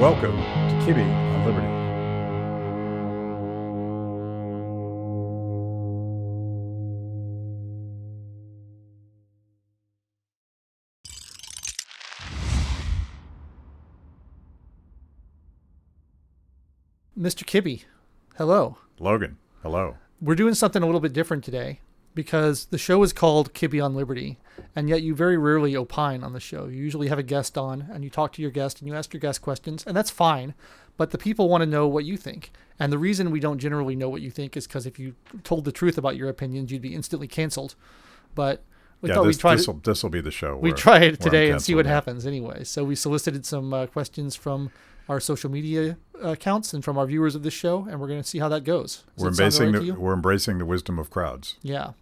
Welcome to Kibbe on Liberty. Mr. Kibbe, hello. Logan, hello. We're doing something a little bit different today because the show is called Kibbe on Liberty, and yet you very rarely opine on the show. You usually have a guest on, and you talk to your guest and you ask your guest questions, and that's fine. But the people want to know what you think. And the reason we don't generally know what you think is because if you told the truth about your opinions, you'd be instantly canceled. But we yeah, thought this, we'd try this to, will this will be the show. we try it today and see what happens anyway. So we solicited some uh, questions from our social media accounts and from our viewers of this show, and we're going to see how that goes. Does We're embracing right the we're embracing the wisdom of crowds. Yeah.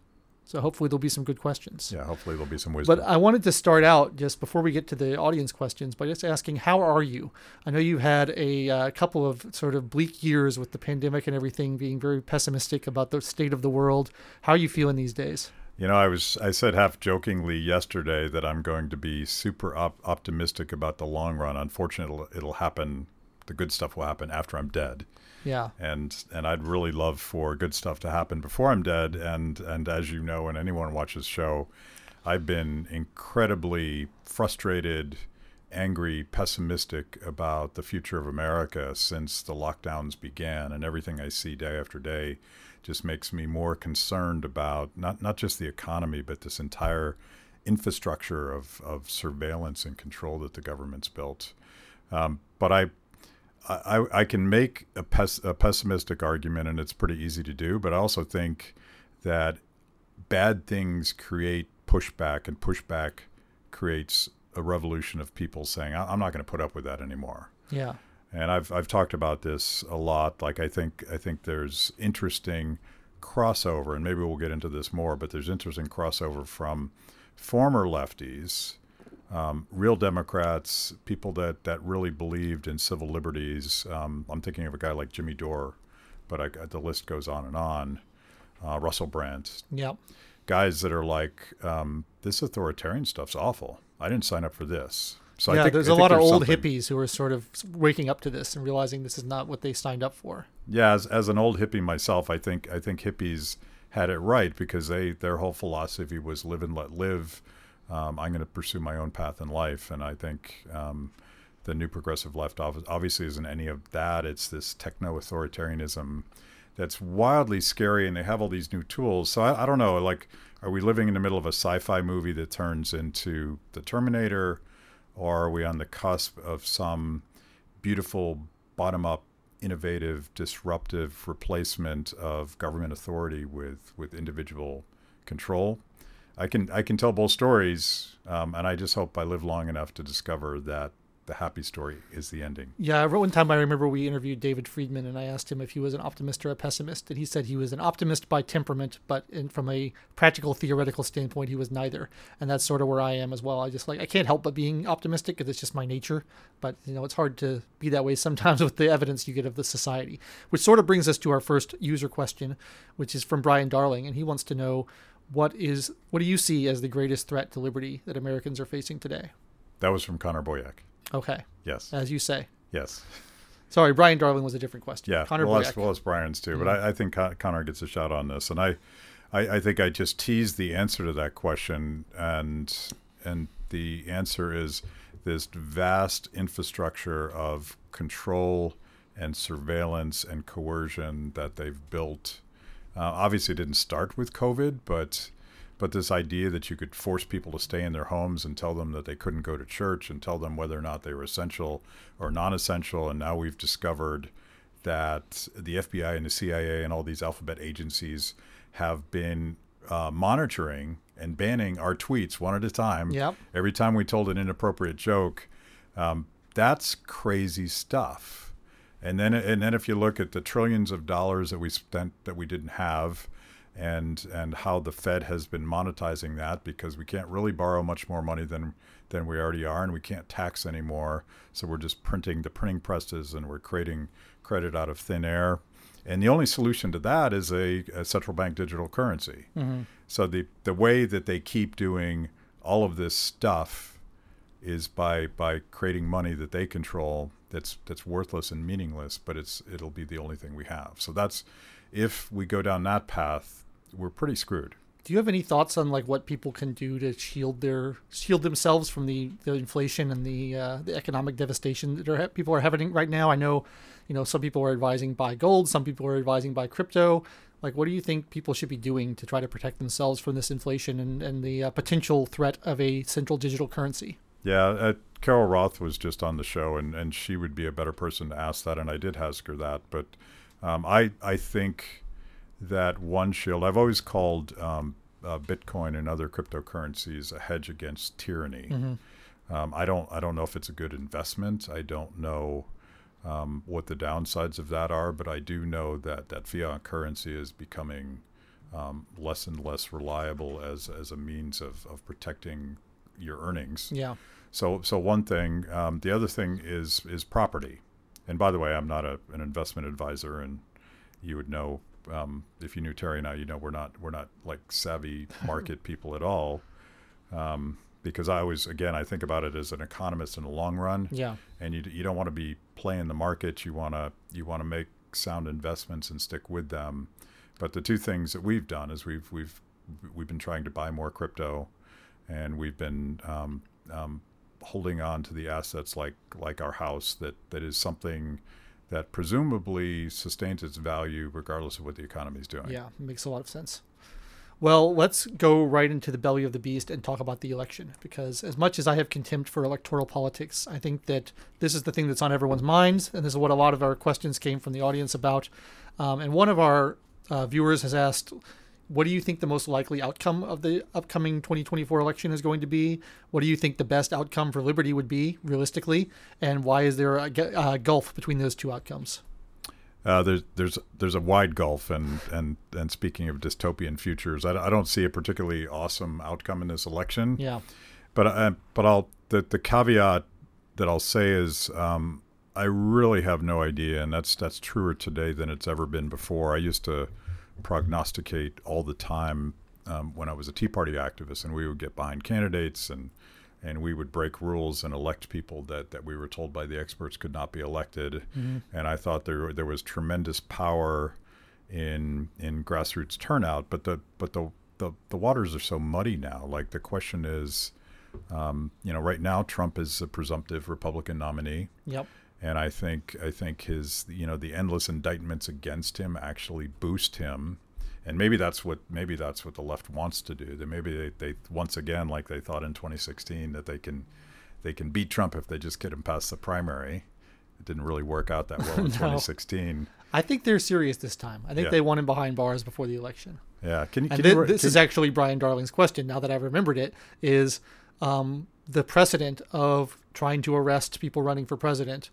So hopefully there'll be some good questions. Yeah, hopefully there'll be some wisdom. But I wanted to start out just before we get to the audience questions by just asking, how are you? I know you've had a uh, couple of sort of bleak years with the pandemic and everything, being very pessimistic about the state of the world. How are you feeling these days? You know, I was I said half jokingly yesterday that I'm going to be super op- optimistic about the long run. Unfortunately, it'll, it'll happen. The good stuff will happen after I'm dead, Yeah. and and I'd really love for good stuff to happen before I'm dead. And and as you know, and anyone watches the show, I've been incredibly frustrated, angry, pessimistic about the future of America since the lockdowns began, and everything I see day after day just makes me more concerned about not not just the economy, but this entire infrastructure of, of surveillance and control that the government's built. Um, but I, I, I can make a, pes- a pessimistic argument, and it's pretty easy to do. But I also think that bad things create pushback, and pushback creates a revolution of people saying, "I- "I'm not going to put up with that anymore." Yeah. And I've I've talked about this a lot. Like I think I think there's interesting crossover, and maybe we'll get into this more. But there's interesting crossover from former lefties, um, real Democrats, people that that really believed in civil liberties. Um, I'm thinking of a guy like Jimmy Dore, but I, the list goes on and on. Uh, Russell Brand, Yeah. guys that are like, um, this authoritarian stuff's awful. I didn't sign up for this. So I yeah. think, there's I a lot of old something- hippies who are sort of waking up to this and realizing this is not what they signed up for. Yeah, as, as an old hippie myself, I think I think hippies had it right because they their whole philosophy was live and let live. Um, I'm going to pursue my own path in life, and I think um, the new progressive left ob- obviously isn't any of that. It's this techno authoritarianism that's wildly scary, and they have all these new tools. So I, I don't know, like, are we living in the middle of a sci-fi movie that turns into the Terminator, or are we on the cusp of some beautiful bottom-up innovative, disruptive replacement of government authority with with individual control. I can I can tell both stories, um, and I just hope I live long enough to discover that the happy story is the ending. Yeah, one time I remember we interviewed David Friedman, and I asked him if he was an optimist or a pessimist, and he said he was an optimist by temperament, but in, from a practical theoretical standpoint, he was neither. And that's sort of where I am as well. I just like I can't help but being optimistic because it's just my nature. But you know, it's hard to be that way sometimes with the evidence you get of the society. Which sort of brings us to our first user question, which is from Brian Darling, and he wants to know what is what do you see as the greatest threat to liberty that Americans are facing today? That was from Connor Boyack. Okay, Yes, as you say. yes, Sorry, Brian Darling was a different question. yeah. Connor well, that's, well, it's Brian's too, but I, I think Con- Connor gets a shot on this, and I, I, I think I just teased the answer to that question, and and the answer is this vast infrastructure of control and surveillance and coercion that they've built. Uh, obviously, it didn't start with COVID, but but this idea that you could force people to stay in their homes and tell them that they couldn't go to church and tell them whether or not they were essential or non-essential, and now we've discovered that the FBI and the CIA and all these alphabet agencies have been uh, monitoring and banning our tweets one at a time. Yep. Every time we told an inappropriate joke, um, that's crazy stuff. And then, and then if you look at the trillions of dollars that we spent that we didn't have, and and how the Fed has been monetizing that because we can't really borrow much more money than than we already are, and we can't tax anymore. So we're just printing the printing presses, and we're creating credit out of thin air. And the only solution to that is a, a central bank digital currency. Mm-hmm. So the the way that they keep doing all of this stuff is by by creating money that they control that's that's worthless and meaningless, but it's it'll be the only thing we have. So that's if we go down that path, we're pretty screwed. Do you have any thoughts on like what people can do to shield their shield themselves from the, the inflation and the uh, the economic devastation that are, people are having right now? I know, you know, some people are advising buy gold, some people are advising buy crypto. Like, what do you think people should be doing to try to protect themselves from this inflation and, and the uh, potential threat of a central digital currency? Yeah, uh, Carol Roth was just on the show, and, and she would be a better person to ask that, and I did ask her that. But um, I I think that one shield I've always called um, uh, Bitcoin and other cryptocurrencies a hedge against tyranny. Mm-hmm. Um, I don't I don't know if it's a good investment. I don't know um, what the downsides of that are, but I do know that that fiat currency is becoming um, less and less reliable as as a means of, of protecting your earnings. Yeah. So so one thing, um, the other thing is is property. And by the way, I'm not a, an investment advisor, and you would know um, if you knew Terry and I, you know we're not we're not like savvy market people at all. Um, because I always, again, I think about it as an economist in the long run. Yeah. And you, you don't want to be playing the market. You want to you want to make sound investments and stick with them. But the two things that we've done is we've we've we've been trying to buy more crypto, and we've been um, um, holding on to the assets like like our house that that is something that presumably sustains its value regardless of what the economy is doing. Yeah, makes a lot of sense. Well, let's go right into the belly of the beast and talk about the election because, as much as I have contempt for electoral politics, I think that this is the thing that's on everyone's minds, and this is what a lot of our questions came from the audience about. Um, and one of our uh, viewers has asked, what do you think the most likely outcome of the upcoming 2024 election is going to be? What do you think the best outcome for liberty would be, realistically? And why is there a, a gulf between those two outcomes? Uh, there's there's there's a wide gulf, and and and speaking of dystopian futures, I, I don't see a particularly awesome outcome in this election. Yeah, but uh, but I'll the the caveat that I'll say is um, I really have no idea, and that's that's truer today than it's ever been before. I used to prognosticate all the time um, when I was a Tea Party activist, and we would get behind candidates and and we would break rules and elect people that, that we were told by the experts could not be elected. Mm-hmm. And I thought there there was tremendous power in in grassroots turnout, but the but the the, the waters are so muddy now. Like the question is, um, you know, right now Trump is a presumptive Republican nominee. Yep and I think I think his you know the endless indictments against him actually boost him, and maybe that's what maybe that's what the left wants to do. That maybe they, they once again like they thought in 2016 that they can they can beat Trump if they just get him past the primary. It didn't really work out that well in no. 2016. I think they're serious this time. I think yeah. they want him behind bars before the election. Yeah, can you? Can and you, this can, is actually Brian Darling's question. Now that I've remembered it, is um, the precedent of trying to arrest people running for president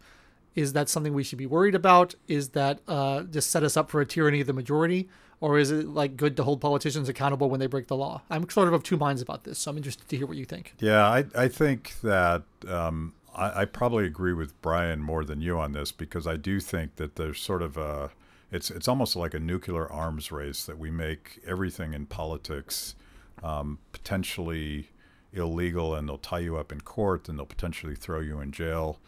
is that something we should be worried about? Is that uh, just set us up for a tyranny of the majority? Or is it like good to hold politicians accountable when they break the law? I'm sort of of two minds about this, so I'm interested to hear what you think. Yeah, I, I think that um, I, I, probably agree with Brian more than you on this because I do think that there's sort of a it's it's almost like a nuclear arms race that we make everything in politics um, potentially illegal, and they'll tie you up in court, and they'll potentially throw you in jail.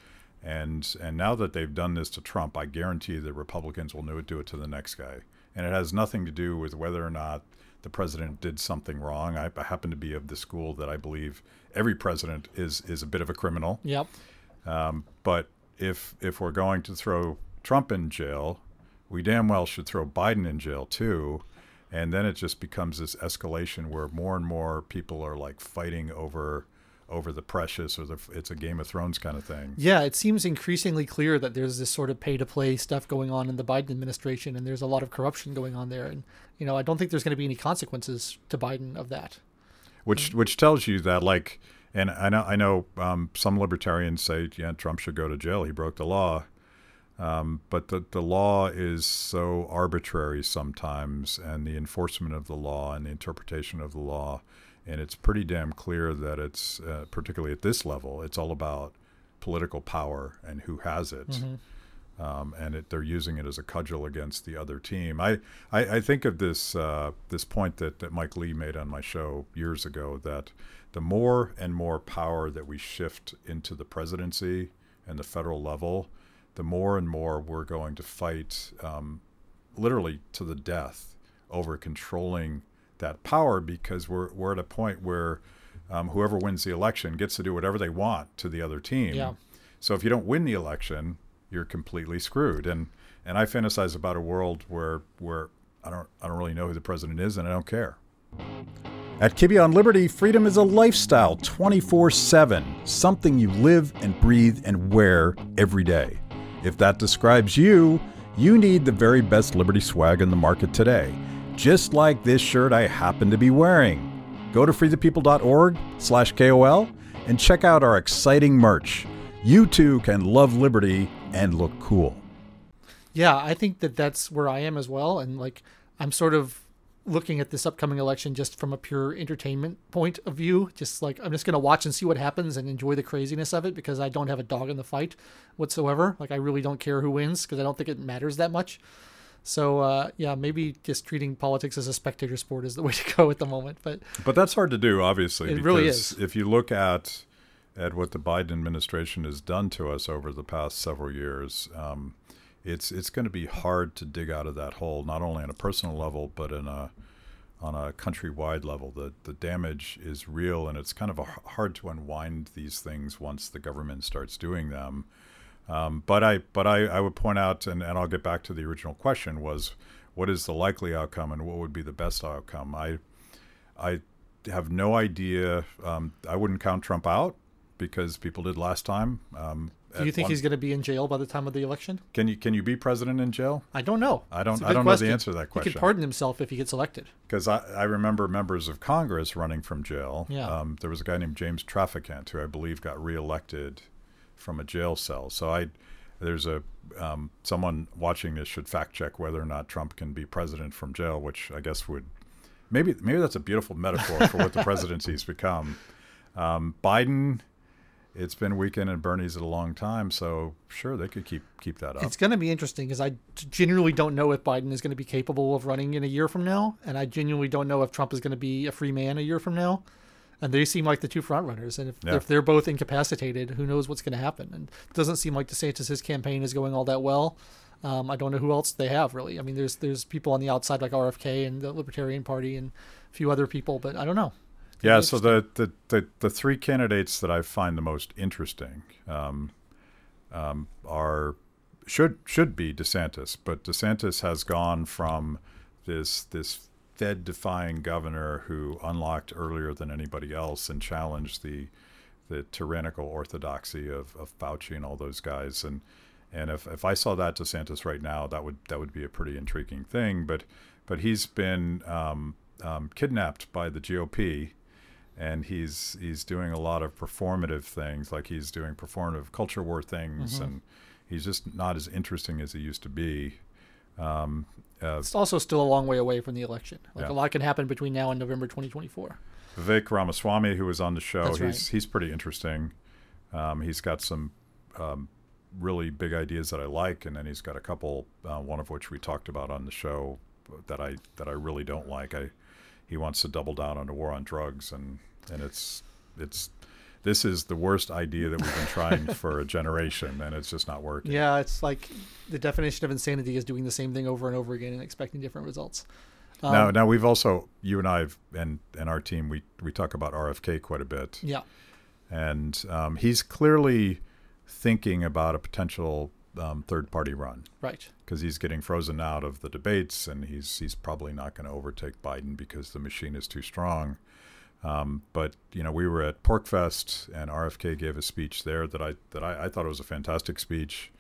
And and now that they've done this to Trump, I guarantee the Republicans will know it do it to the next guy. And it has nothing to do with whether or not the president did something wrong. I, I happen to be of the school that I believe every president is is a bit of a criminal. Yep. Um, but if if we're going to throw Trump in jail, we damn well should throw Biden in jail too. And then it just becomes this escalation where more and more people are like fighting over over the precious or the it's a Game of Thrones kind of thing. Yeah, it seems increasingly clear that there's this sort of pay to play stuff going on in the Biden administration, and there's a lot of corruption going on there. And you know, I don't think there's going to be any consequences to Biden of that. Which which tells you that like, and I know I know um, some libertarians say yeah Trump should go to jail. He broke the law. Um, but the, the law is so arbitrary sometimes, and the enforcement of the law and the interpretation of the law and it's pretty damn clear that it's uh, particularly at this level it's all about political power and who has it mm-hmm. um, and it, they're using it as a cudgel against the other team. I, I, I think of this uh, this point that, that Mike Lee made on my show years ago that the more and more power that we shift into the presidency and the federal level, the more and more we're going to fight um, literally to the death over controlling that power because we're, we're at a point where um, whoever wins the election gets to do whatever they want to the other team. Yeah. So if you don't win the election, you're completely screwed. And and I fantasize about a world where where I don't I don't really know who the president is and I don't care. At Kibbe on Liberty, freedom is a lifestyle 24 7, something you live and breathe and wear every day. If that describes you, you need the very best Liberty swag in the market today, just like this shirt I happen to be wearing. Go to freethepeople.org slash KOL and check out our exciting merch. You too can love Liberty and look cool. Yeah, I think that that's where I am as well. And like, I'm sort of looking at this upcoming election just from a pure entertainment point of view. Just like, I'm just going to watch and see what happens and enjoy the craziness of it because I don't have a dog in the fight whatsoever. Like, I really don't care who wins because I don't think it matters that much. So uh, yeah, maybe just treating politics as a spectator sport is the way to go at the moment. But but that's hard to do, obviously. It because really is. If you look at at what the Biden administration has done to us over the past several years, um, it's it's going to be hard to dig out of that hole, not only on a personal level, but in a on a countrywide level. The the damage is real, and it's kind of a, hard to unwind these things once the government starts doing them. Um, but I but I, I would point out, and, and I'll get back to the original question was, what is the likely outcome, and what would be the best outcome? I I have no idea. Um, I wouldn't count Trump out because people did last time. Um, do you think one, he's going to be in jail by the time of the election? Can you can you be president in jail? I don't know. I don't. I don't question. know the answer to that question. He could pardon himself if he gets elected. Because I, I remember members of Congress running from jail. Yeah. Um, there was a guy named James Traficant who I believe got reelected from a jail cell. So I there's a um, someone watching this should fact check whether or not Trump can be president from jail, which I guess would maybe maybe that's a beautiful metaphor for what the presidency's become. Um, Biden, it's been weekend and Bernie's at a long time, so sure they could keep keep that up. It's going to be interesting because I genuinely don't know if Biden is going to be capable of running in a year from now, and I genuinely don't know if Trump is going to be a free man a year from now and they seem like the two front runners. And if, yeah. if they're both incapacitated, who knows what's going to happen? And it doesn't seem like DeSantis' campaign is going all that well. Um, I don't know who else they have really. I mean, there's there's people on the outside like RFK and the Libertarian Party and a few other people, but I don't know. Yeah, so the, the, the, the, three candidates that I find the most interesting um, um, are should should be DeSantis, but DeSantis has gone from this this Fed defying governor who unlocked earlier than anybody else and challenged the the tyrannical orthodoxy of, of Fauci and all those guys. And and if, if I saw that DeSantis right now, that would that would be a pretty intriguing thing. But but he's been um, um, kidnapped by the GOP, and he's he's doing a lot of performative things, like he's doing performative culture war things, mm-hmm. and he's just not as interesting as he used to be. Um, uh, it's also still a long way away from the election. Like yeah. a lot can happen between now and November 2024. Vivek Ramaswamy, who was on the show, That's he's right. he's pretty interesting. Um, he's got some um, really big ideas that I like, and then he's got a couple, uh, one of which we talked about on the show that I that I really don't like. I he wants to double down on the war on drugs, and and it's it's this is the worst idea that we've been trying for a generation, and it's just not working. Yeah, it's like the definition of insanity is doing the same thing over and over again and expecting different results. Um, now, now we've also you and I have, and and our team we we talk about RFK quite a bit. Yeah, and um, he's clearly thinking about a potential um, third party run. Right. Because he's getting frozen out of the debates, and he's he's probably not going to overtake Biden because the machine is too strong. Um, but you know, we were at PorcFest, and RFK gave a speech there that I that I, I thought it was a fantastic speech,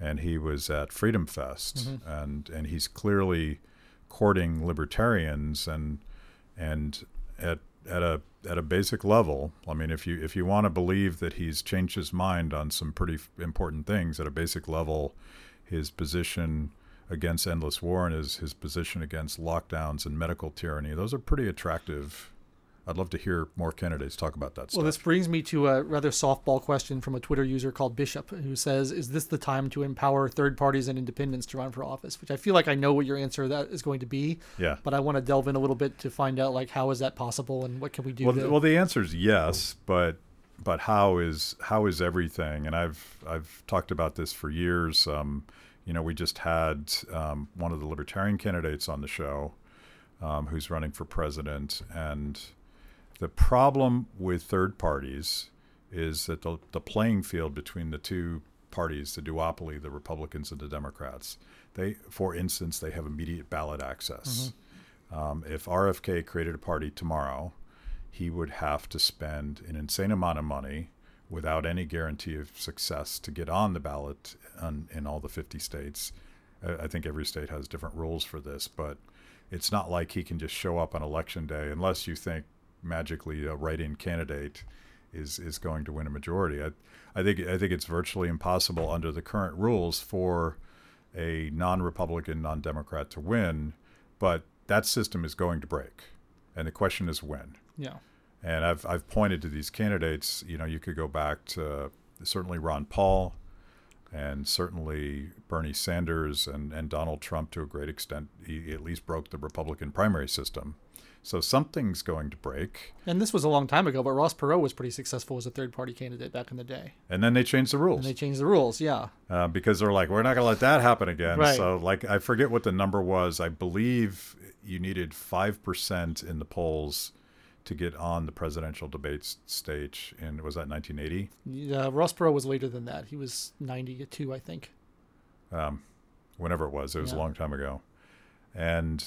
and he was at Freedom Fest, mm-hmm. and and he's clearly courting libertarians, and and at at a at a basic level. I mean, if you if you want to believe that he's changed his mind on some pretty important things at a basic level, his position against endless war and his his position against lockdowns and medical tyranny, those are pretty attractive I'd love to hear more candidates talk about that Well, stuff. this brings me to a rather softball question from a Twitter user called Bishop, who says, "Is this the time to empower third parties and independents to run for office?" Which I feel like I know what your answer that is going to be, yeah. but I want to delve in a little bit to find out like how is that possible and what can we do? Well, to, well, the answer is yes, but but how is how is everything? And I've I've talked about this for years. Um, you know, we just had um, one of the libertarian candidates on the show, um, who's running for president, and the problem with third parties is that the, the playing field between the two parties, the duopoly, the Republicans and the Democrats, they, for instance, they have immediate ballot access. Um, if RFK created a party tomorrow, he would have to spend an insane amount of money without any guarantee of success to get on the ballot on, in all the 50 states. I I think every state has different rules for this, but it's not like he can just show up on election day unless you think magically a write-in candidate is is going to win a majority. I, I think I think it's virtually impossible under the current rules for a non-Republican, non-Democrat to win, but that system is going to break, and the question is when. yeah, And I've I've pointed to these candidates. You know, you could go back to certainly Ron Paul, and certainly Bernie Sanders and, and Donald Trump to a great extent. He at least broke the Republican primary system. So something's going to break. and this was a long time ago, but Ross Perot was pretty successful as a third party candidate back in the day, And then they changed the and rules they changed the rules. Yeah, uh, because they're like, we're not going to let that happen again. Right. So, like, I forget what the number was. I believe you needed 5% in the polls to get on the presidential debate stage. And was that 1980? yeah. Ross Perot was later than that. He was ninety two, I think. um, whenever it was. It was Yeah. a long time ago. And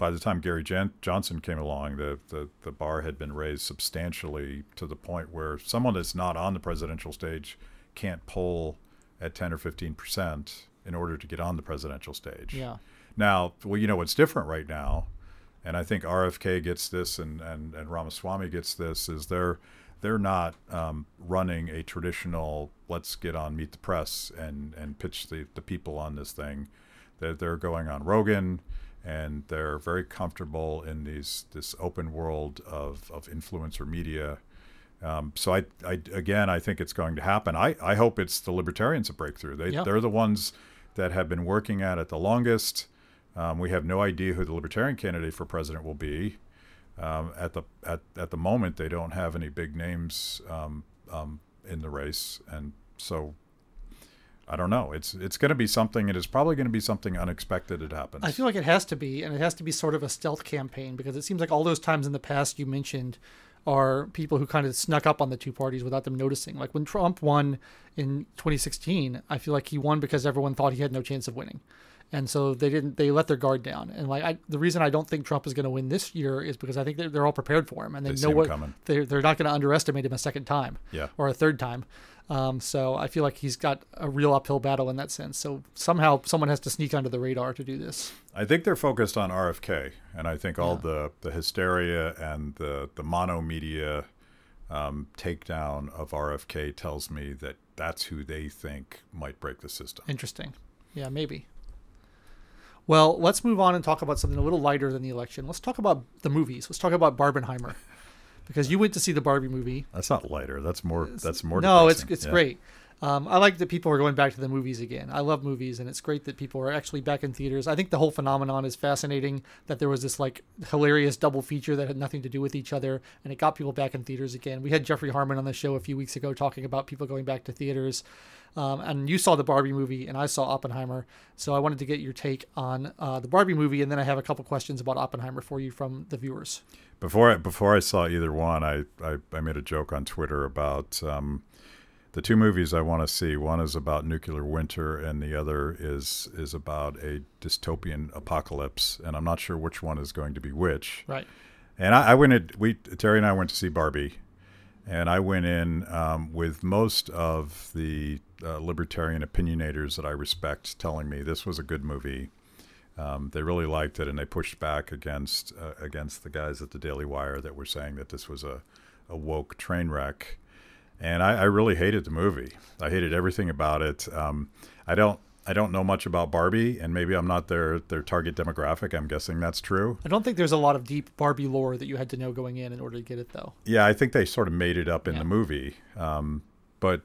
by the time Gary Jan- Johnson came along, the, the, the bar had been raised substantially to the point where someone that's not on the presidential stage can't poll at 10 or 15 percent in order to get on the presidential stage. Yeah, Now, well, you know what's different right now, and I think RFK gets this, and and and Ramaswamy gets this, is they're they're not um, running a traditional let's get on Meet the Press and and pitch the the people on this thing. They're they're going on Rogan, and they're very comfortable in these this open world of of influencer media. Um, so I, I again I think it's going to happen. I, I hope it's the libertarians that break through. They Yeah. they're the ones that have been working at it the longest. Um, we have no idea who the libertarian candidate for president will be. Um, at the at, at the moment, they don't have any big names um, um, in the race, and so I don't know. It's it's going to be something. It is probably going to be something unexpected that happens. I feel like it has to be, and it has to be sort of a stealth campaign because it seems like all those times in the past you mentioned are people who kind of snuck up on the two parties without them noticing. Like when Trump won in 2016, I feel like he won because everyone thought he had no chance of winning. And so they didn't. They let their guard down. And like I, the reason I don't think Trump is going to win this year is because I think they're, they're all prepared for him and they, They know what coming. they're they're not going to underestimate him a second time yeah. or a third time. Um, so I feel like he's got a real uphill battle in that sense. So somehow someone has to sneak under the radar to do this. I think they're focused on RFK, and I think all the, the hysteria and the the mono media um, takedown of RFK tells me that that's who they think might break the system. Interesting. Yeah, maybe. Well, let's move on and talk about something a little lighter than the election. Let's talk about the movies. Let's talk about Barbenheimer, because you went to see the Barbie movie. That's not lighter. That's more. That's more. no, it's it's Yeah. great. Um, I like that people are going back to the movies again. I love movies, and it's great that people are actually back in theaters. I think the whole phenomenon is fascinating. That there was this like hilarious double feature that had nothing to do with each other, and it got people back in theaters again. We had Jeffrey Harmon on the show a few weeks ago talking about people going back to theaters. Um, and you saw the Barbie movie, and I saw Oppenheimer. So I wanted to get your take on uh, the Barbie movie, and then I have a couple questions about Oppenheimer for you from the viewers. Before I, before I saw either one, I, I, I made a joke on Twitter about um, the two movies I want to see. One is about nuclear winter, and the other is is about a dystopian apocalypse. And I'm not sure which one is going to be which. Right. And I, I went. At, we Terry and I went to see Barbie, and I went in um, with most of the uh, libertarian opinionators that I respect telling me this was a good movie. Um, they really liked it, and they pushed back against uh, against the guys at the Daily Wire that were saying that this was a, a woke train wreck. And I, I really hated the movie. I hated everything about it. Um, I don't. I don't know much about Barbie, and maybe I'm not their their target demographic. I'm guessing that's true. I don't think there's a lot of deep Barbie lore that you had to know going in in order to get it, though. Yeah, I think they sort of made it up in Yeah. the movie. Um, but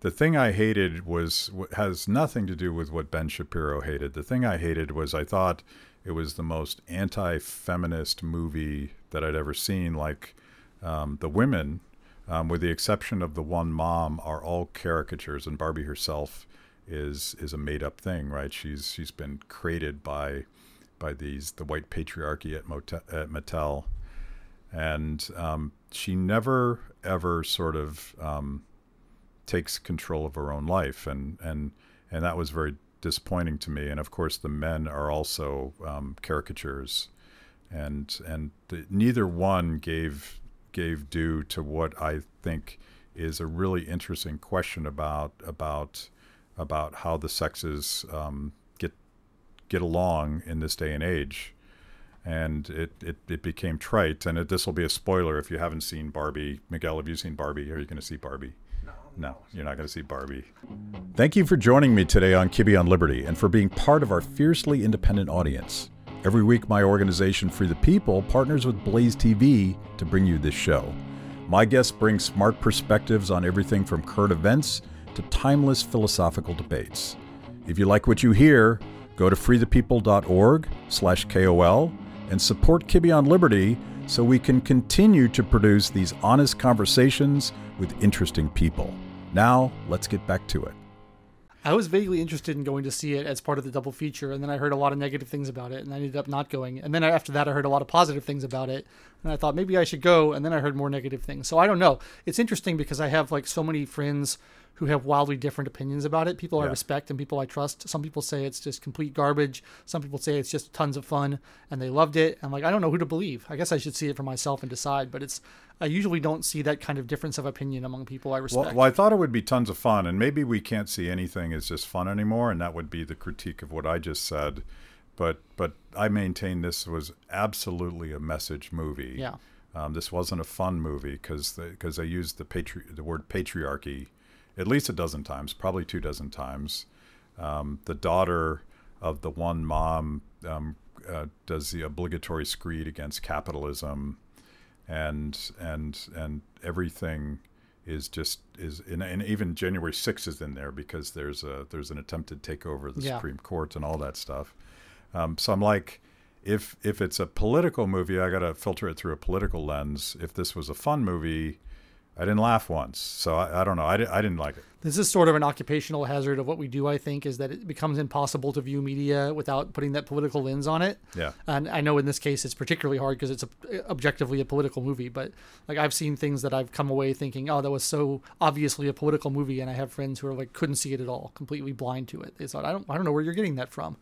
the thing I hated was has nothing to do with what Ben Shapiro hated. The thing I hated was I thought it was the most anti-feminist movie that I'd ever seen. Like um, the women, um, with the exception of the one mom, are all caricatures, and Barbie herself is is a made-up thing, right? She's she's been created by by these the white patriarchy at, Motel, at Mattel, and um, she never ever sort of um, takes control of her own life, and and and that was very disappointing to me. And of course, the men are also um, caricatures, and and the, neither one gave gave due to what I think is a really interesting question about about about how the sexes um, get get along in this day and age. And it, it, it became trite. And this will be a spoiler if you haven't seen Barbie. Miguel, have you seen Barbie? Are you going to see Barbie? No, you're not going to see Barbie. Thank you for joining me today on Kibbe on Liberty and for being part of our fiercely independent audience. Every week, my organization, Free the People, partners with Blaze TV to bring you this show. My guests bring smart perspectives on everything from current events to timeless philosophical debates. If you like what you hear, go to freethepeople.org slash KOL and support Kibbe on Liberty so we can continue to produce these honest conversations with interesting people. Now, let's get back to it. I was vaguely interested in going to see it as part of the double feature, and then I heard a lot of negative things about it, and I ended up not going. And then after that, I heard a lot of positive things about it, and I thought maybe I should go, and then I heard more negative things. So I don't know. It's interesting because I have like so many friends who have wildly different opinions about it. People I respect and people I trust. Some people say it's just complete garbage. Some people say it's just tons of fun, and they loved it. I'm like, I don't know who to believe. I guess I should see it for myself and decide. But it's I usually don't see that kind of difference of opinion among people I respect. Well, well, I thought it would be tons of fun, and maybe we can't see anything as just fun anymore, and that would be the critique of what I just said. But but I maintain this was absolutely a message movie. Yeah. Um, this wasn't a fun movie because because they used the patri- the word patriarchy at least a dozen times, probably two dozen times. Um, the daughter of the one mom um, uh, does the obligatory screed against capitalism, and and and everything is just is and, and even January 6th is in there because there's a there's an attempted takeover of the Yeah. Supreme Court and all that stuff. Um, so I'm like, if if it's a political movie, I got to filter it through a political lens. If this was a fun movie, I didn't laugh once, so I, I don't know. I, di- I didn't like it. this is sort of an occupational hazard of what we do i think is that it becomes impossible to view media without putting that political lens on it Yeah. and i know in this case it's particularly hard because it's a, objectively a political movie but like i've seen things that i've come away thinking oh that was so obviously a political movie and i have friends who are like couldn't see it at all completely blind to it they thought i don't i don't know where you're getting that from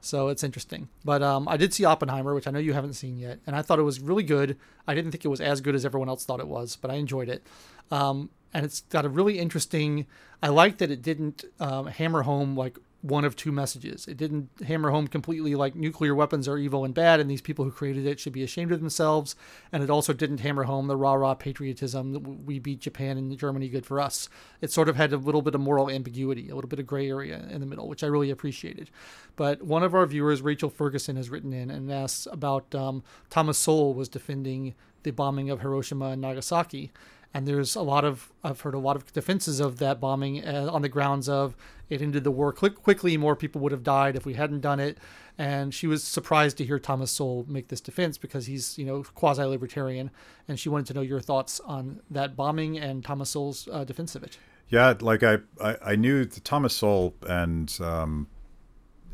so it's interesting. But um, i did see oppenheimer which i know you haven't seen yet and i thought it was really good. I didn't think it was as good as everyone else thought it was but i enjoyed it. Um, and it's got a really interesting i like that it didn't um, hammer home like one of two messages. It didn't hammer home completely like nuclear weapons are evil and bad and these people who created it should be ashamed of themselves. And it also didn't hammer home the rah-rah patriotism that we beat japan and germany good for us. It sort of had a little bit of moral ambiguity a little bit of gray area in the middle which i really appreciated. But one of our viewers rachel ferguson has written in and asks about um, thomas sowell was defending the bombing of hiroshima and nagasaki. And there's a lot of I've heard a lot of defenses of that bombing uh, on the grounds of it ended the war quick, quickly. More people would have died if we hadn't done it. And she was surprised to hear Thomas Sowell make this defense because he's you know quasi libertarian, and she wanted to know your thoughts on that bombing and Thomas Sowell's uh, defense of it. Yeah, like I, I, I knew Thomas Sowell and um,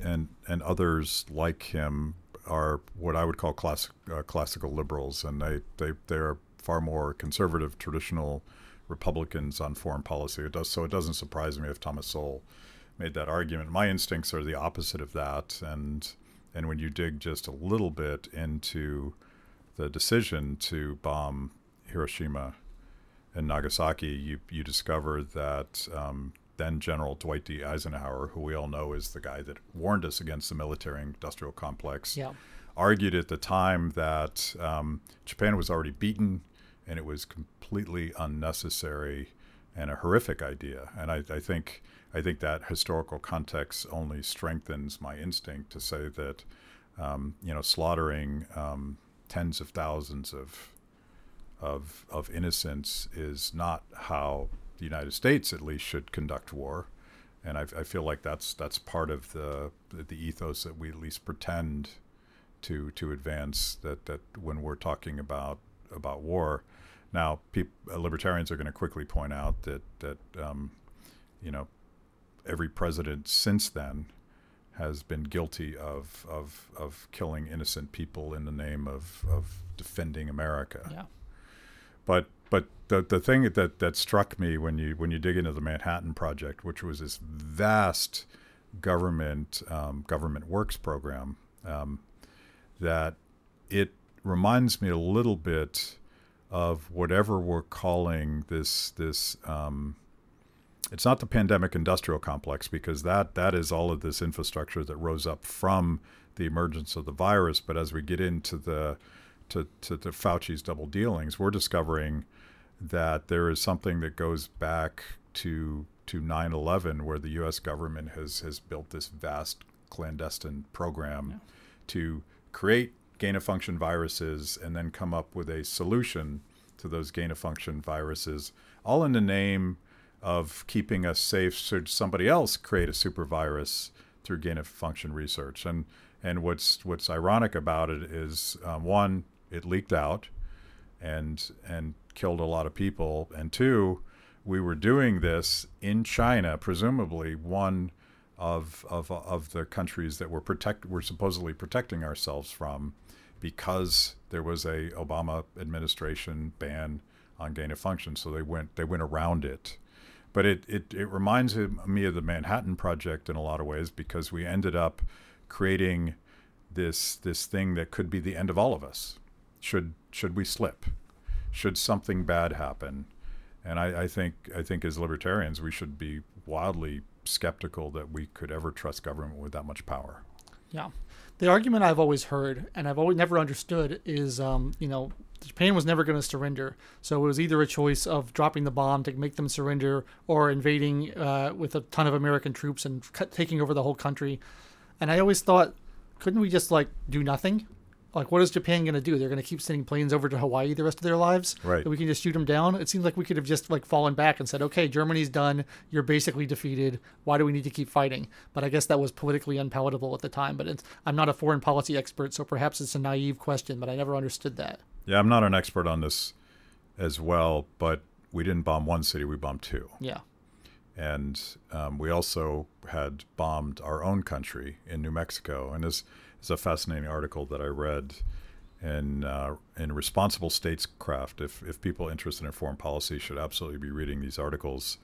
and and others like him are what I would call classic uh, classical liberals, and they they they're far more conservative, traditional Republicans on foreign policy. It does so. It doesn't surprise me if Thomas Sowell made that argument. My instincts are the opposite of that, and and when you dig just a little bit into the decision to bomb Hiroshima and Nagasaki, you you discover that um, then General Dwight D. Eisenhower, who we all know is the guy that warned us against the military-industrial complex, Yeah. argued at the time that um, Japan was already beaten and it was completely unnecessary and a horrific idea. And I, I think I think that historical context only strengthens my instinct to say that um, you know slaughtering um, tens of thousands of of of innocents is not how the United States at least should conduct war. And I, I feel like that's that's part of the the ethos that we at least pretend to to advance. That that when we're talking about about war, now peop, uh, libertarians are going to quickly point out that that um, you know every president since then has been guilty of of of killing innocent people in the name of of defending America. Yeah. But but the the thing that that struck me when you when you dig into the Manhattan Project, which was this vast government um, government works program, um, that it reminds me a little bit of whatever we're calling this this um, it's not the pandemic industrial complex because that that is all of this infrastructure that rose up from the emergence of the virus. But as we get into the to, to, to Fauci's double dealings, we're discovering that there is something that goes back to to 9/11, where the U.S. government has has built this vast clandestine program yeah. to create gain of function viruses and then come up with a solution to those gain of function viruses, all in the name of keeping us safe should somebody else create a super virus through gain of function research. And and what's what's ironic about it is um, one, it leaked out, and and killed a lot of people, and two, we were doing this in China, presumably one of of of the countries that we're protect we're supposedly protecting ourselves from, because there was a Obama administration ban on gain of function, so they went they went around it but it, it, it reminds me of the Manhattan Project in a lot of ways because we ended up creating this this thing that could be the end of all of us. Should should we slip? Should something bad happen? And I, I think I think as libertarians we should be wildly skeptical that we could ever trust government with that much power. Yeah, the argument I've always heard and I've always never understood is, um, you know, Japan was never going to surrender. So it was either a choice of dropping the bomb to make them surrender or invading uh, with a ton of American troops and taking over the whole country. And I always thought, couldn't we just like do nothing? Like, what is Japan going to do? They're going to keep sending planes over to Hawaii the rest of their lives. Right. we can just shoot them down. It seems like we could have just like fallen back and said, "Okay, Germany's done. You're basically defeated. Why do we need to keep fighting?" But I guess that was politically unpalatable at the time. But I'm not a foreign policy expert, so perhaps it's a naive question. But I never understood that. Yeah, I'm not an expert on this as well, but we didn't bomb one city, we bombed two. Yeah. And um, we also had bombed our own country in New Mexico. And this is a fascinating article that I read in, uh, in Responsible Statecraft. If, if people interested in foreign policy should absolutely be reading these articles.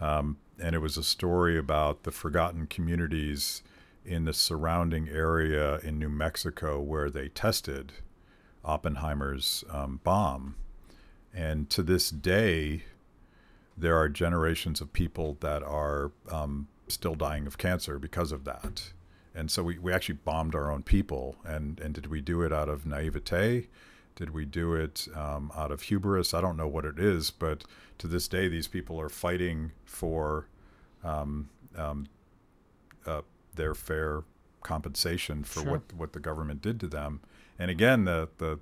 Um, and it was a story about the forgotten communities in the surrounding area in New Mexico where they tested Oppenheimer's um, bomb. And to this day, there are generations of people that are um, still dying of cancer because of that. And so we, we actually bombed our own people. And, and did we do it out of naivete? Did we do it um, out of hubris? I don't know what it is, but to this day, these people are fighting for um, um, uh, their fair compensation for sure. what, what the government did to them. And again, the the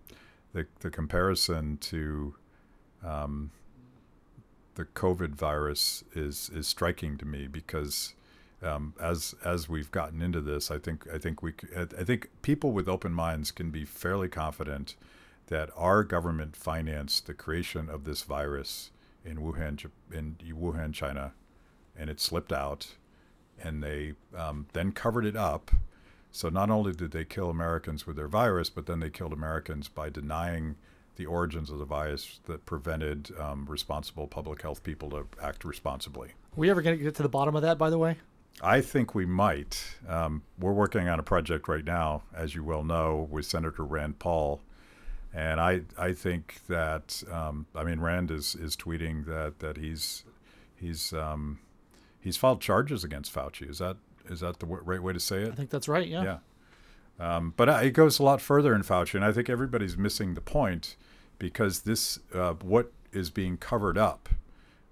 the, the comparison to um, the COVID virus is is striking to me because um, as as we've gotten into this, I think I think we I think people with open minds can be fairly confident that our government financed the creation of this virus in Wuhan in Wuhan, China, and it slipped out, and they um, then covered it up so not only did they kill Americans with their virus, but then they killed Americans by denying the origins of the virus that prevented um, responsible public health people to act responsibly. Are we ever going to get to the bottom of that, by the way? I think we might. Um, we're working on a project right now, as you well know, with Senator Rand Paul. And I, I think that, um, I mean, Rand is, is tweeting that, that he's, he's, um, he's filed charges against Fauci. Is that is that the w- right way to say it? I think that's right. Yeah. Yeah. Um, but uh, it goes a lot further in Fauci, and I think everybody's missing the point because this, uh, what is being covered up,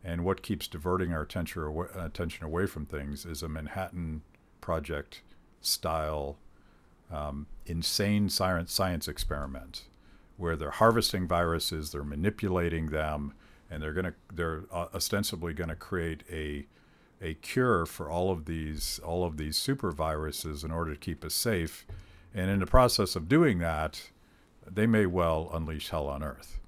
And what keeps diverting our attention away, attention away from things is a Manhattan Project style um, insane science, science experiment where they're harvesting viruses, they're manipulating them, and they're going to they're uh, ostensibly going to create a a cure for all of these all of these super viruses in order to keep us safe. And in the process of doing that, they may well unleash hell on earth.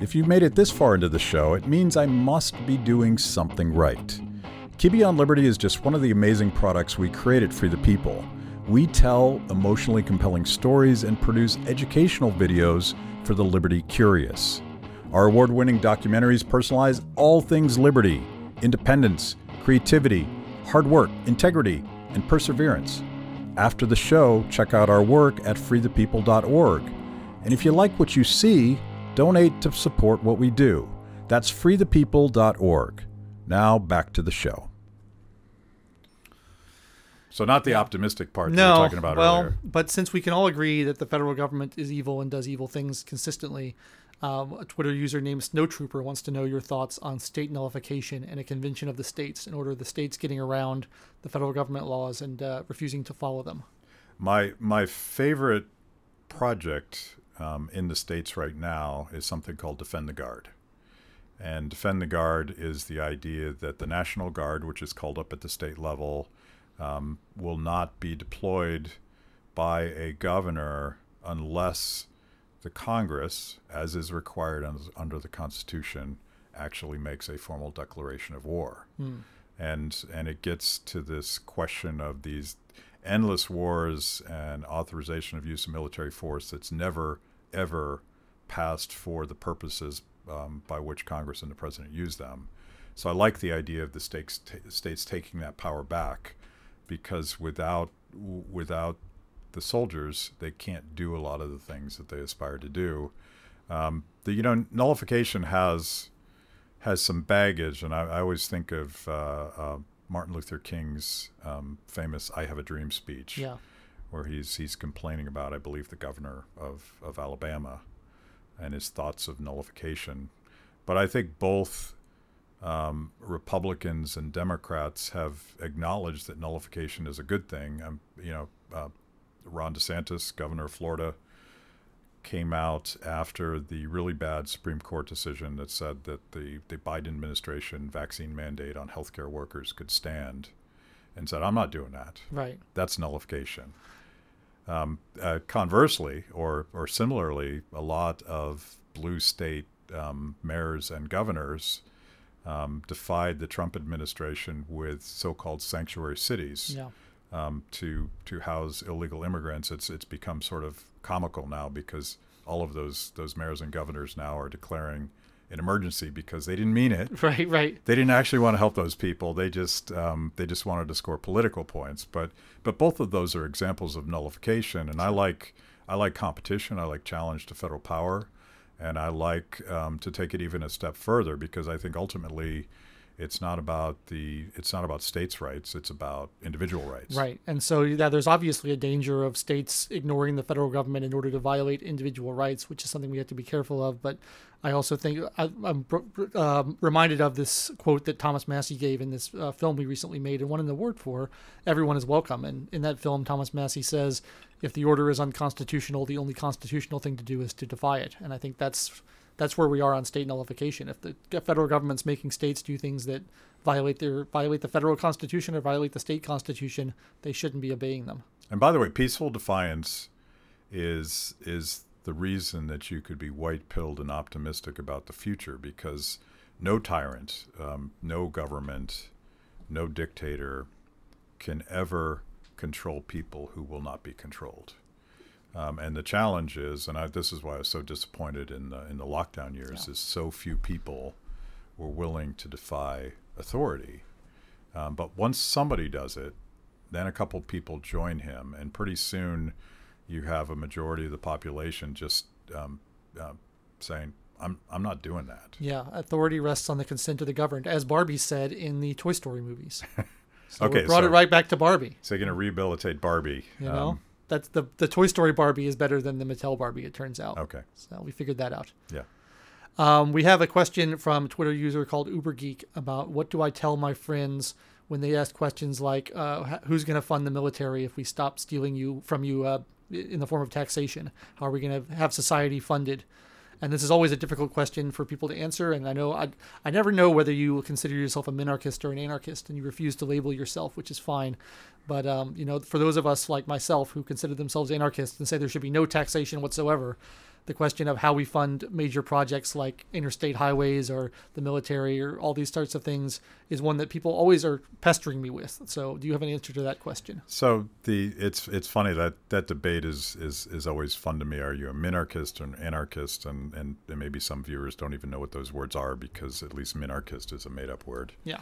If you've made it this far into the show, it means I must be doing something right. Kibbe on Liberty is just one of the amazing products we created for the people. We tell emotionally compelling stories and produce educational videos for the Liberty curious. Our award winning documentaries personalize all things liberty, independence, creativity, hard work, integrity, and perseverance. After the show, check out our work at freethepeople.org. And if you like what you see, donate to support what we do. That's freethepeople.org. Now back to the show. So not the optimistic part that no, we were talking about well, earlier. but since we can all agree that the federal government is evil and does evil things consistently, um, a Twitter user named Snowtrooper wants to know your thoughts on state nullification and a convention of the states in order of the states getting around the federal government laws and uh, refusing to follow them. My my favorite project um, in the states right now is something called Defend the Guard. And Defend the Guard is the idea that the National Guard, which is called up at the state level, um, will not be deployed by a governor unless the Congress, as is required under the Constitution, actually makes a formal declaration of war. Hmm. And and it gets to this question of these endless wars and authorization of use of military force that's never ever passed for the purposes um, by which Congress and the president use them. So I like the idea of the states t- states taking that power back because without w- without the soldiers, they can't do a lot of the things that they aspire to do. Um, the you know nullification has has some baggage, and I, I always think of uh, uh, Martin Luther King's um, famous "I Have a Dream" speech, Yeah. where he's he's complaining about, I believe, the governor of of Alabama and his thoughts of nullification. But I think both um, Republicans and Democrats have acknowledged that nullification is a good thing. Um, you know, uh, Ron DeSantis, governor of Florida, came out after the really bad Supreme Court decision that said that the, the Biden administration vaccine mandate on healthcare workers could stand and said, I'm not doing that. Right. That's nullification. Um, uh, conversely, or, or similarly, a lot of blue state um, mayors and governors um, defied the Trump administration with so-called sanctuary cities Yeah. um, to to house illegal immigrants. It's it's become sort of comical now because all of those those mayors and governors now are declaring an emergency because they didn't mean it. Right. Right. They didn't actually want to help those people. They just um, they just wanted to score political points. But but both of those are examples of nullification. And I like I like competition. I like challenge to federal power, and I like um, to take it even a step further because I think ultimately it's not about the it's not about states' rights. It's about individual rights. Right. And so yeah, there's obviously a danger of states ignoring the federal government in order to violate individual rights, which is something we have to be careful of. But I also think I, I'm um, reminded of this quote that Thomas Massie gave in this uh, film we recently made and won an award for. Everyone is welcome. And in that film, Thomas Massie says, if the order is unconstitutional, the only constitutional thing to do is to defy it. And I think that's that's where we are on state nullification. If the federal government's making states do things that violate their violate the federal constitution or violate the state constitution, they shouldn't be obeying them. And by the way, peaceful defiance is is the reason that you could be white pilled and optimistic about the future because no tyrant, um, no government, no dictator can ever control people who will not be controlled. Um, and the challenge is, and I, this is why I was so disappointed in the in the lockdown years, Yeah. is so few people were willing to defy authority. Um, but once somebody does it, then a couple people join him, and pretty soon you have a majority of the population just um, uh, saying, "I'm I'm not doing that." Yeah, authority rests on the consent of the governed, as Barbie said in the Toy Story movies. So Okay, brought so- it right back to Barbie. So you're going to rehabilitate Barbie. You know, Um, that's the the Toy Story Barbie is better than the Mattel Barbie. It turns out. okay. So we figured that out. Yeah. Um, we have a question from a Twitter user called UberGeek about what do I tell my friends when they ask questions like, uh, "Who's going to fund the military if we stop stealing you from you uh, in the form of taxation? How are we going to have society funded?" And this is always a difficult question for people to answer. And I know I, I never know whether you consider yourself a minarchist or an anarchist, and you refuse to label yourself, which is fine. But um, you know, for those of us like myself who consider themselves anarchists and say there should be no taxation whatsoever, the question of how we fund major projects like interstate highways or the military or all these sorts of things is one that people always are pestering me with. So, do you have an answer to that question? So the it's it's funny that that debate is is is always fun to me. Are you a minarchist or an anarchist? And and, and maybe some viewers don't even know what those words are because at least minarchist is a made up word. Yeah.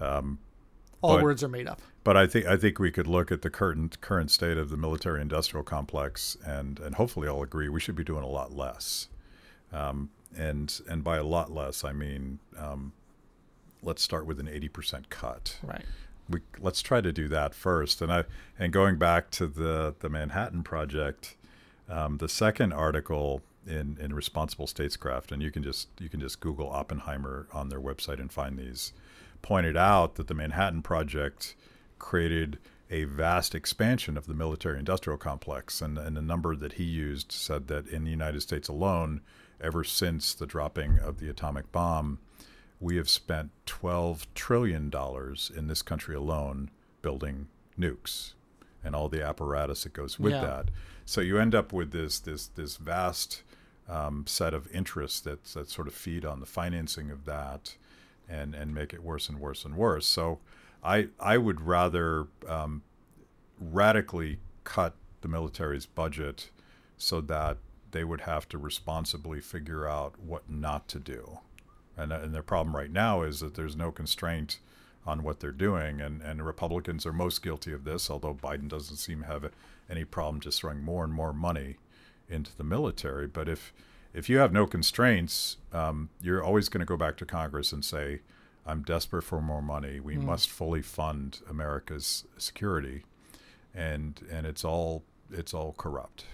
Um, all but, words are made up. But I think I think we could look at the current current state of the military industrial complex and and hopefully all agree we should be doing a lot less. Um, and and by a lot less I mean um, let's start with an eighty percent cut. Right. We let's try to do that first. And I and going back to the the Manhattan Project, um, the second article in in Responsible Statecraft, and you can just you can just Google Oppenheimer on their website and find these pointed out that the Manhattan Project created a vast expansion of the military industrial complex. And, and the number that he used said that in the United States alone, ever since the dropping of the atomic bomb, we have spent $12 trillion in this country alone building nukes and all the apparatus that goes with Yeah. that. So you end up with this, this, this vast um, set of interests that, that sort of feed on the financing of that and and make it worse and worse and worse. So I I would rather um, radically cut the military's budget so that they would have to responsibly figure out what not to do. And, and their problem right now is that there's no constraint on what they're doing. And, and Republicans are most guilty of this, although Biden doesn't seem to have any problem just throwing more and more money into the military. But if if you have no constraints, um, you're always going to go back to Congress and say, "I'm desperate for more money. We must fully fund America's security," and and it's all it's all corrupt.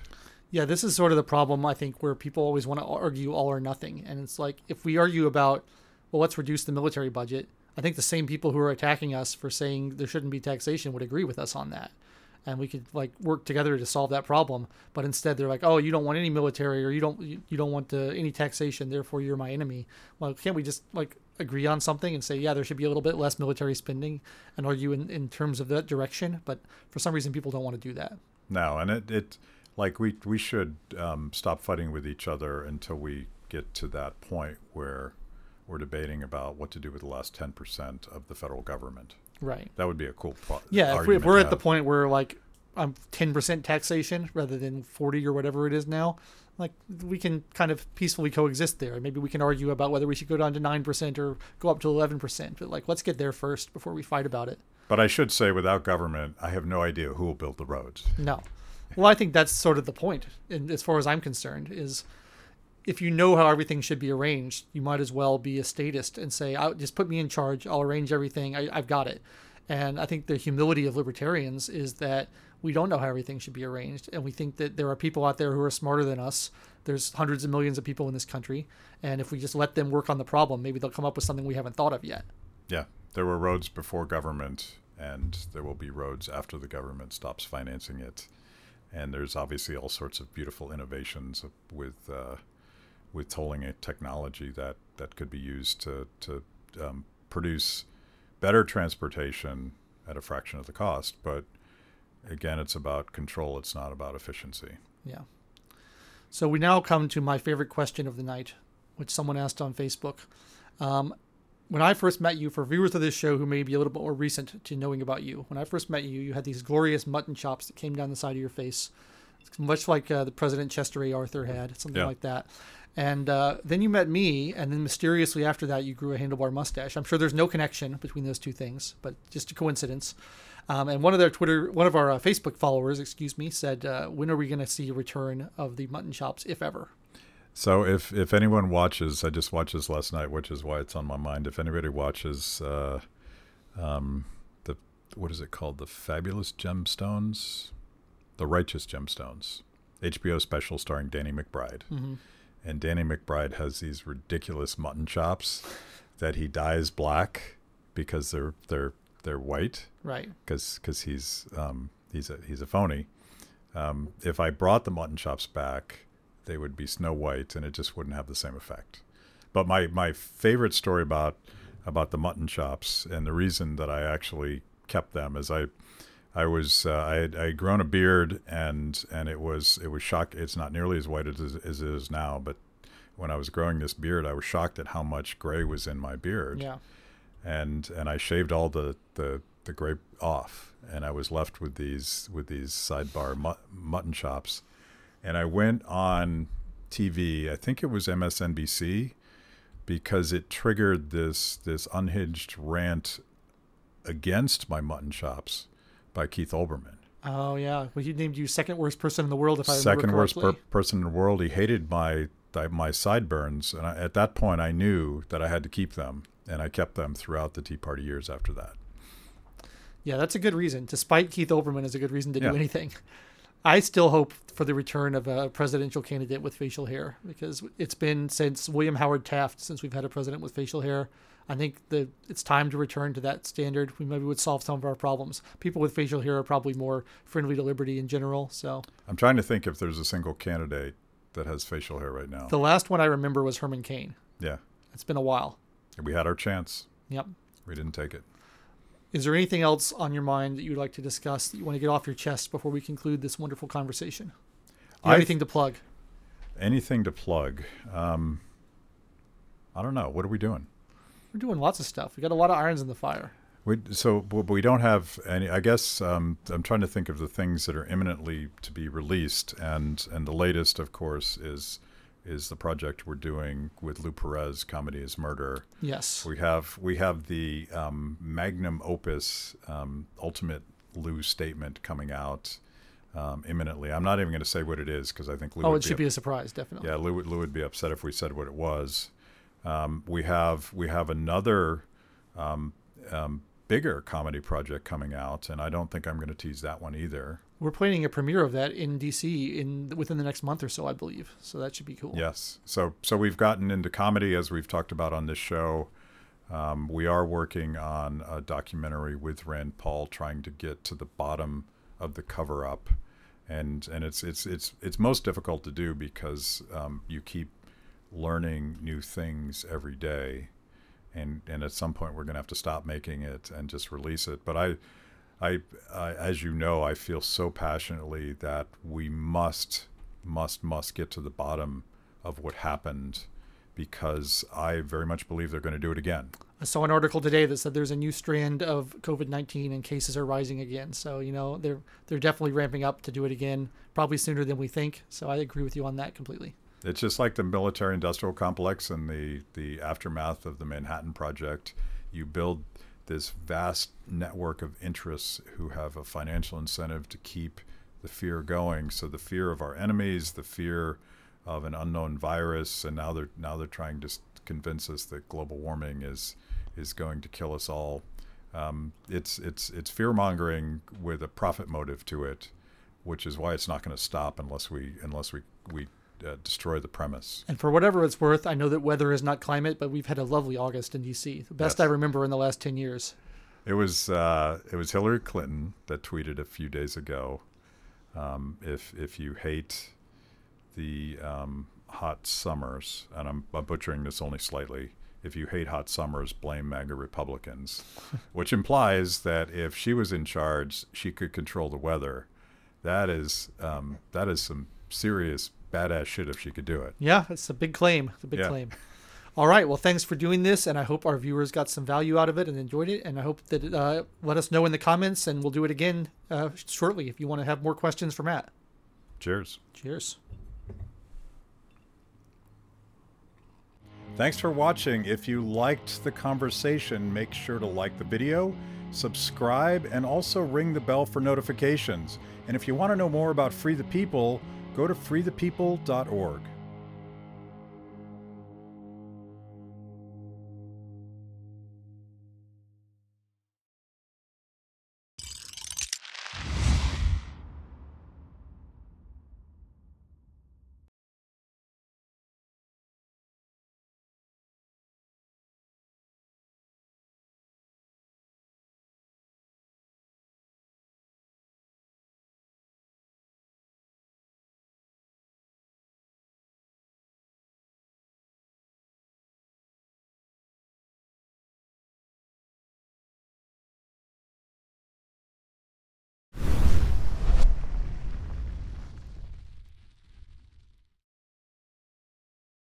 Yeah, this is sort of the problem I think where people always want to argue all or nothing. And it's like if we argue about, well, let's reduce the military budget, I think the same people who are attacking us for saying there shouldn't be taxation would agree with us on that. And we could like work together to solve that problem. But instead they're like, oh, you don't want any military or you don't you, you don't want uh, any taxation, therefore you're my enemy. Well, can't we just like agree on something and say, yeah, there should be a little bit less military spending and argue in, in terms of that direction? But for some reason people don't want to do that. No, and it, it like we we should um, stop fighting with each other until we get to that point where we're debating about what to do with the last ten percent of the federal government. Right. That would be a cool. Pro- Yeah, if, we, we're at the point where like I'm 10% taxation rather than 40 or whatever it is now, like we can kind of peacefully coexist there. Maybe we can argue about whether we should go down to 9% or go up to 11%, but like let's get there first before we fight about it. But I should say, without government, I have no idea who will build the roads. No. Well, I think that's sort of the point. point, and as far as I'm concerned, is if you know how everything should be arranged, you might as well be a statist and say, I, just put me in charge. I'll arrange everything. I, I've got it. And I think the humility of libertarians is that we don't know how everything should be arranged. And we think that there are people out there who are smarter than us. There's hundreds of millions of people in this country. And if we just let them work on the problem, maybe they'll come up with something we haven't thought of yet. Yeah, there were roads before government, and there will be roads after the government stops financing it. And there's obviously all sorts of beautiful innovations with uh, with tolling a technology that, that could be used to to um, produce better transportation at a fraction of the cost. But again, it's about control. It's not about efficiency. Yeah. So we now come to my favorite question of the night, which someone asked on Facebook. Um, when I first met you, for viewers of this show who may be a little bit more recent to knowing about you, when I first met you, you had these glorious mutton chops that came down the side of your face, much like uh, the President Chester A. Arthur had, something Yeah. like that. And uh, then you met me, and then mysteriously after that, you grew a handlebar mustache. I'm sure there's no connection between those two things, but just a coincidence. Um, and one of their Twitter, one of our uh, Facebook followers, excuse me, said, uh, "When are we going to see a return of the mutton chops, if ever?" So if if anyone watches, I just watched this last night, which is why it's on my mind. If anybody watches, uh, um, the what is it called? The Fabulous Gemstones, The Righteous Gemstones, HBO special starring Danny McBride. Mm-hmm. And Danny McBride has these ridiculous mutton chops that he dyes black because they're they're they're white Right. because he's um, he's a he's a phony. Um, if I brought the mutton chops back, they would be snow white, and it just wouldn't have the same effect. But my my favorite story about about the mutton chops and the reason that I actually kept them is I I was uh, I had I had grown a beard and and it was it was shock. It's not nearly as white as, as it is now, but when I was growing this beard, I was shocked at how much gray was in my beard Yeah. and and I shaved all the the the gray off, and I was left with these with these sidebar mut- mutton chops, and I went on TV. I think it was MSNBC because it triggered this this unhinged rant against my mutton chops by Keith Olbermann. Oh yeah. Well, he named you second worst person in the world, if I second worst per- person in the world. He hated my my sideburns, and I, at that point, I knew that I had to keep them, and I kept them throughout the Tea Party years after that. Yeah, that's a good reason. Despite Keith Olbermann is a good reason to Yeah. do anything. I still hope for the return of a presidential candidate with facial hair because it's been since William Howard Taft since we've had a president with facial hair. I think that it's time to return to that standard. We maybe would solve some of our problems. People with facial hair are probably more friendly to liberty in general. So I'm trying to think if there's a single candidate that has facial hair right now. the last one I remember was Herman Cain. yeah, It's been a while. we had our chance. Yep. We didn't take it. Is there anything else on your mind that you'd like to discuss that you want to get off your chest before we conclude this wonderful conversation? Do you have I- anything to plug? Anything to plug? Um, I don't know. What are we doing? We're doing lots of stuff. We got a lot of irons in the fire. We so but we don't have any. I guess um, I'm trying to think of the things that are imminently to be released, and and the latest, of course, is is the project we're doing with Lou Perez, Comedy is Murder. Yes. We have we have the um, magnum opus, um, ultimate Lou statement coming out um, imminently. I'm not even going to say what it is because I think Lou. Oh, it should be be a surprise, definitely. yeah, Lou, Lou would be upset if we said what it was. Um, we have we have another um, um, bigger comedy project coming out, and I don't think I'm going to tease that one either. We're planning a premiere of that in DC in within the next month or so, I believe. So that should be cool. Yes, so so we've gotten into comedy as we've talked about on this show. Um, we are working on a documentary with Rand Paul, trying to get to the bottom of the cover up, and and it's it's it's it's most difficult to do because um, you keep learning new things every day, and and at some point we're going to have to stop making it and just release it. But I, I, I, as you know, I feel so passionately that we must, must, must get to the bottom of what happened because I very much believe they're going to do it again. I saw an article today that said there's a new strand of COVID nineteen and cases are rising again. So you know they're they're definitely ramping up to do it again, probably sooner than we think. So I agree with you on that completely. It's just like the military industrial complex and the, the aftermath of the Manhattan Project. You build this vast network of interests who have a financial incentive to keep the fear going. So the fear of our enemies, the fear of an unknown virus, and now they're now they're trying to convince us that global warming is is going to kill us all. Um, it's it's it's fear mongering with a profit motive to it, which is why it's not going to stop unless we unless we we uh, destroy the premise. And for whatever it's worth, I know that weather is not climate, but we've had a lovely August in DC, the best Yes. I remember in the last ten years. It was uh, it was Hillary Clinton that tweeted a few days ago. Um, if if you hate the um, hot summers, and I'm, I'm butchering this only slightly. If you hate hot summers, blame MAGA Republicans, which implies that if she was in charge, she could control the weather. That is um, that is some serious badass shit if she could do it. Yeah, it's a big claim. It's a big Yeah. claim. All right. Well, thanks for doing this, and I hope our viewers got some value out of it and enjoyed it. And I hope that uh, let us know in the comments, and we'll do it again uh, shortly if you want to have more questions for Matt. Cheers. Cheers. Thanks for watching. If you liked the conversation, make sure to like the video, subscribe, and also ring the bell for notifications. And if you want to know more about Free the People, go to freethepeople.org.